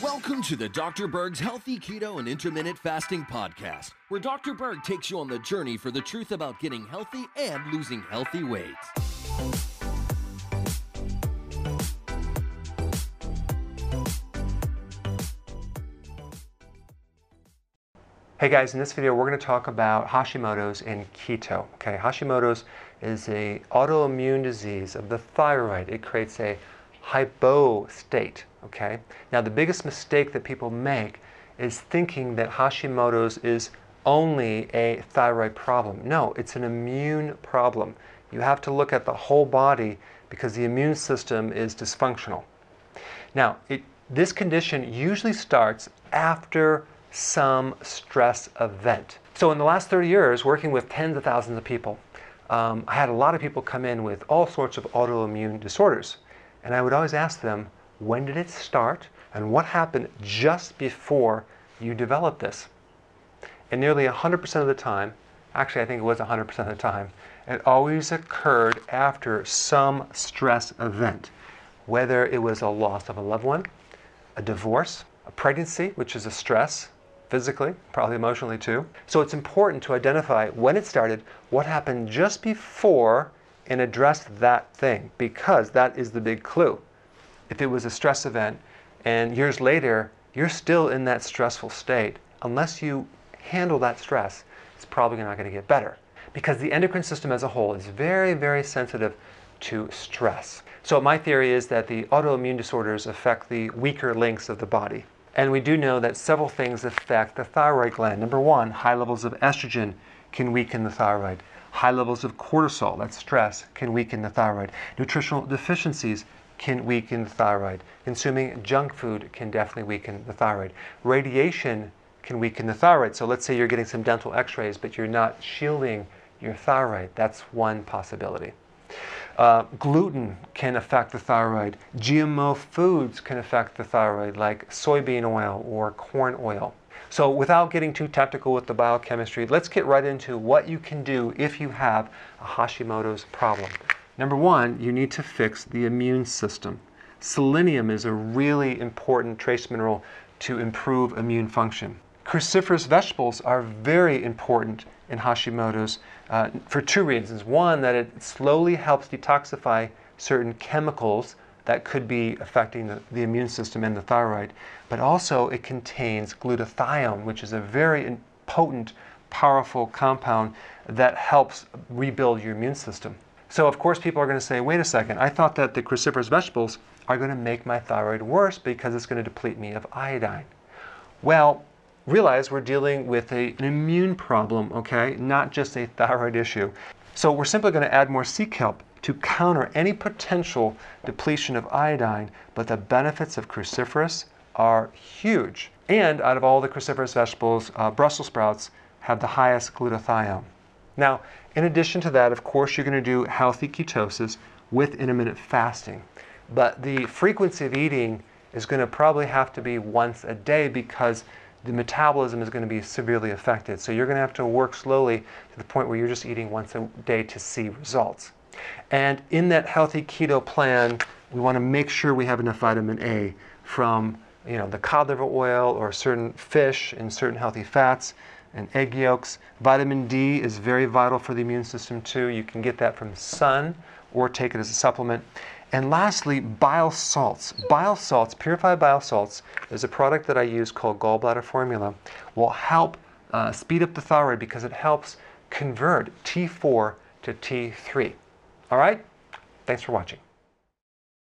Welcome to the Dr. Berg's Healthy Keto and Intermittent Fasting Podcast, where Dr. Berg takes you on the journey for the truth about getting healthy and losing healthy weight. Hey guys, in this video we're going to talk about Hashimoto's and keto. Okay, Hashimoto's is a autoimmune disease of the thyroid. It creates a hypo state. Okay, now the biggest mistake that people make is thinking that Hashimoto's is only a thyroid problem. No, it's an immune problem. You have to look at the whole body because the immune system is dysfunctional. Now, it, this condition usually starts after some stress event. So, in the last 30 years, working with tens of thousands of people, um, I had a lot of people come in with all sorts of autoimmune disorders. And I would always ask them, when did it start and what happened just before you developed this? And nearly 100% of the time, actually, I think it was 100% of the time, it always occurred after some stress event, whether it was a loss of a loved one, a divorce, a pregnancy, which is a stress, physically, probably emotionally too. So it's important to identify when it started, what happened just before, and address that thing because that is the big clue. If it was a stress event and years later you're still in that stressful state, unless you handle that stress, it's probably not going to get better because the endocrine system as a whole is very, very sensitive to stress. So my theory is that the autoimmune disorders affect the weaker links of the body. And we do know that several things affect the thyroid gland. Number one, high levels of estrogen can weaken the thyroid. High levels of cortisol, that's stress, can weaken the thyroid. Nutritional deficiencies can weaken the thyroid. Consuming junk food can definitely weaken the thyroid. Radiation can weaken the thyroid. So let's say you're getting some dental x-rays, but you're not shielding your thyroid. That's one possibility. Uh, gluten can affect the thyroid. GMO foods can affect the thyroid, like soybean oil or corn oil. So, without getting too technical with the biochemistry, let's get right into what you can do if you have a Hashimoto's problem. Number one, you need to fix the immune system. Selenium is a really important trace mineral to improve immune function. Cruciferous vegetables are very important in Hashimoto's uh, for two reasons. One, that it slowly helps detoxify certain chemicals that could be affecting the, the, immune system and the thyroid, but also it contains glutathione, which is a very potent, powerful compound that helps rebuild your immune system. So, of course, people are going to say, wait a second, I thought that the cruciferous vegetables are going to make my thyroid worse because it's going to deplete me of iodine. Well, realize we're dealing with a, an immune problem, okay, not just a thyroid issue. So we're simply going to add more sea kelp to counter any potential depletion of iodine, but the benefits of cruciferous are huge. And out of all the cruciferous vegetables, uh, Brussels sprouts have the highest glutathione. Now, in addition to that, of course, you're going to do healthy ketosis with intermittent fasting. But the frequency of eating is going to probably have to be once a day because the metabolism is going to be severely affected. So you're going to have to work slowly to the point where you're just eating once a day to see results. And in that healthy keto plan, we want to make sure we have enough vitamin A from you know, the cod liver oil or certain fish and certain healthy fats and egg yolks. Vitamin D is very vital for the immune system too. You can get that from sun or take it as a supplement. And lastly, bile salts. Bile salts, purified bile salts, is a product that I use called Gallbladder Formula, will help uh, speed up the thyroid because it helps convert T4 to T3. All right? Thanks for watching.